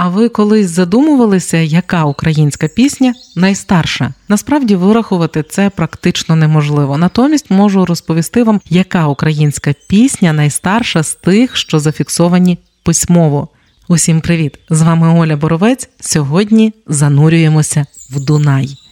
А ви колись задумувалися, яка українська пісня найстарша? Насправді вирахувати це практично неможливо. Натомість можу розповісти вам, яка українська пісня найстарша з тих, що зафіксовані письмово. Усім привіт! З вами Оля Боровець. Сьогодні занурюємося в Дунай.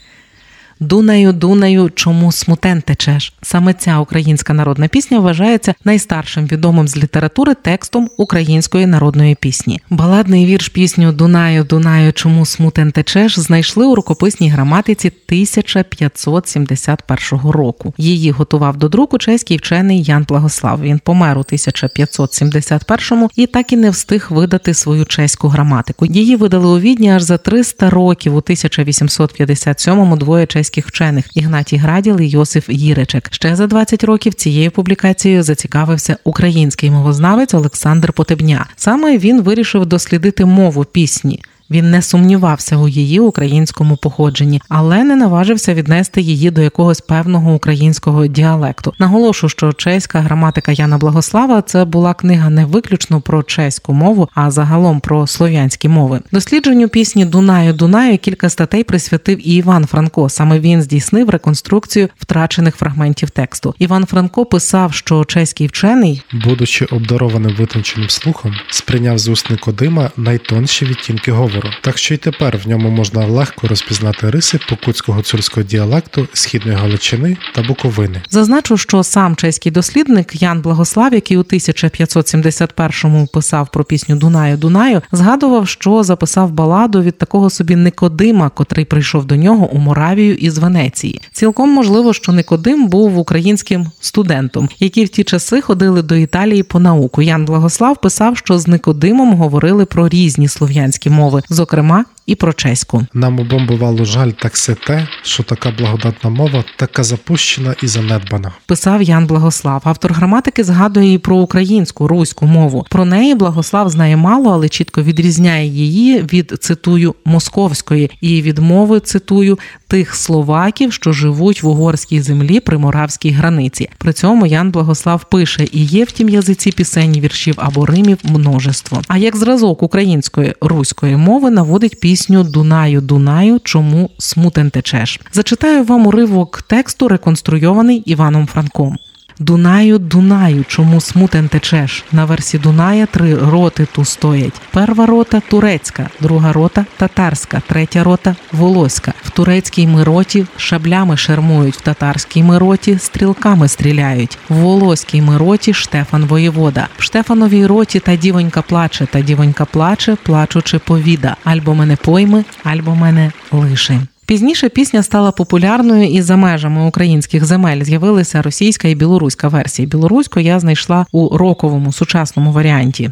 Дунаю, Дунаю, чому смутен течеш? Саме ця українська народна пісня вважається найстаршим відомим з літератури текстом української народної пісні. Баладний вірш пісню Дунаю, Дунаю, чому смутен течеш знайшли у рукописній граматиці 1571 року. Її готував до друку чеський вчений Ян Благослав. Він помер у 1571-му і так і не встиг видати свою чеську граматику. Її видали у відні аж за 300 років у 1857-му двоє чеських європейських вчених Ігнатій Граділ і Йосиф Їречек. Ще за 20 років цією публікацією зацікавився український мовознавець Олександр Потебня. Саме він вирішив дослідити мову пісні. Він не сумнівався у її українському походженні, але не наважився віднести її до якогось певного українського діалекту. Наголошу, що чеська граматика Яна Благослава це була книга не виключно про чеську мову, а загалом про слов'янські мови. Дослідженню пісні Дунаю Дунаю кілька статей присвятив і Іван Франко. Саме він здійснив реконструкцію втрачених фрагментів тексту. Іван Франко писав, що чеський вчений, будучи обдарованим витонченим слухом, сприйняв з уст Никодима найтонші відтінки говору говору, так що й тепер в ньому можна легко розпізнати риси покутського цюрського діалекту східної Галичини та Буковини. Зазначу, що сам чеський дослідник Ян Благослав, який у 1551-му писав про пісню Дунаю Дунаю, згадував, що записав баладу від такого собі Никодима, котрий прийшов до нього у Моравію із Венеції. Цілком можливо, що Никодим був українським студентом, які в ті часи ходили до Італії по науку. Ян Благослав писав, що з Никодимом говорили про різні слов'янські мови зокрема і про чеську. Нам обом бувало жаль так все те, що така благодатна мова, така запущена і занедбана. Писав Ян Благослав. Автор граматики згадує і про українську руську мову. Про неї Благослав знає мало, але чітко відрізняє її від цитую московської і від мови цитую тих словаків, що живуть в угорській землі при моравській границі. При цьому Ян Благослав пише: і є в тім язиці пісень, віршів або римів множество. А як зразок української руської мови наводить пісню пісню Дунаю, Дунаю, чому смутен течеш. Зачитаю вам уривок тексту, реконструйований Іваном Франком. Дунаю, Дунаю, чому смутен течеш? На версі Дуная три роти ту стоять. Перва рота турецька, друга рота татарська, третя рота волоська. В турецькій мироті шаблями шермують, в татарській мироті стрілками стріляють. В волоській мироті Штефан воєвода. В Штефановій роті та дівонька плаче, та дівонька плаче, плачучи повіда. Альбо мене пойми, альбо мене лиши. Пізніше пісня стала популярною і за межами українських земель з'явилися російська і білоруська версії. Білоруську я знайшла у роковому сучасному варіанті.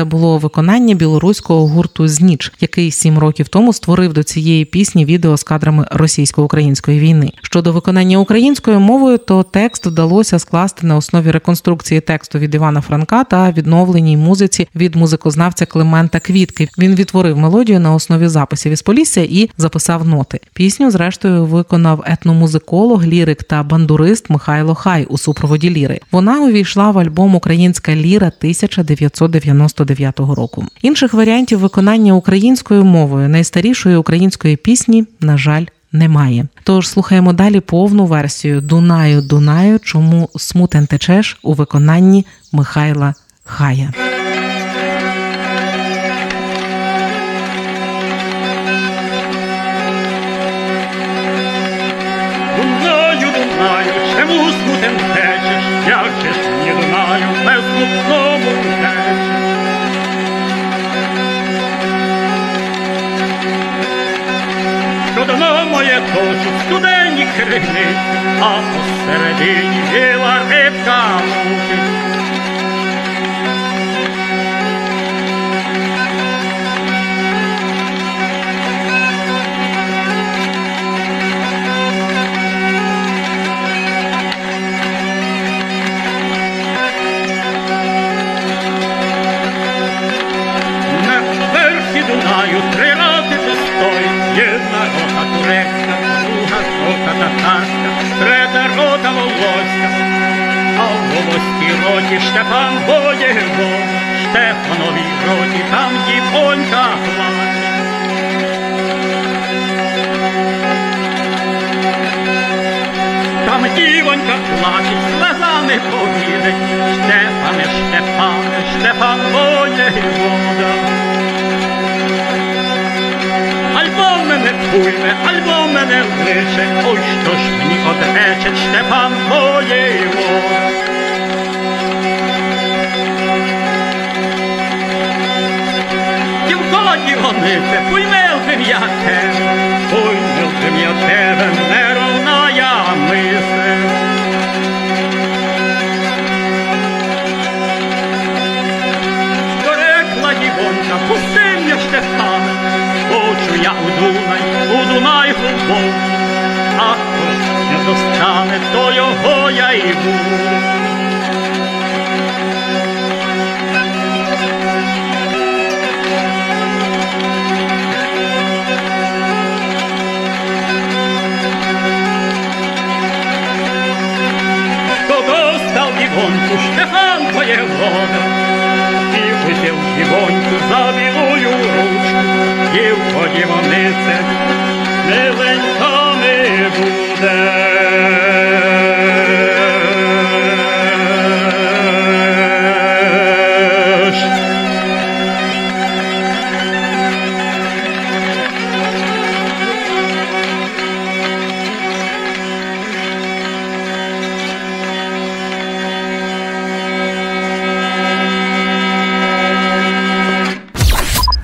Це було виконання білоруського гурту Зніч, який сім років тому створив до цієї пісні відео з кадрами російсько-української війни. Щодо виконання українською мовою, то текст вдалося скласти на основі реконструкції тексту від Івана Франка та відновленій музиці від музикознавця Климента Квітки. Він відтворив мелодію на основі записів із Полісся і записав ноти. Пісню, зрештою, виконав етномузиколог, лірик та бандурист Михайло Хай у супроводі ліри. Вона увійшла в альбом Українська ліра 1999 99 року. Інших варіантів виконання українською мовою найстарішої української пісні, на жаль, немає. Тож слухаємо далі повну версію Дунаю Дунаю, чому смутен течеш у виконанні Михайла Хая. Дунаю, Дунаю, чому смутен течеш, як же ж не Дунаю, без Дно моє студенні крини, а посередині біла рибка мучить. Польській роті Штефан воєвод, Штефановій роті там дівонька плаче. Там дівонька плаче, слезами повірить, Штефане, Штефане, Штефан воєвода. Альбо мене пуйме, альбо мене лише, ой, що ж мені одрече Штефан воєвода. Дівонице, пуйме лбим я тебе, пуйме лбим я мисе. Дорекла дівонка, пусти мене, Штефан, хочу я у Дунай, у Дунай глибок, а хто не достане, то його я і взяв дівоньку за білою ручку, і в подівонице миленька не буде.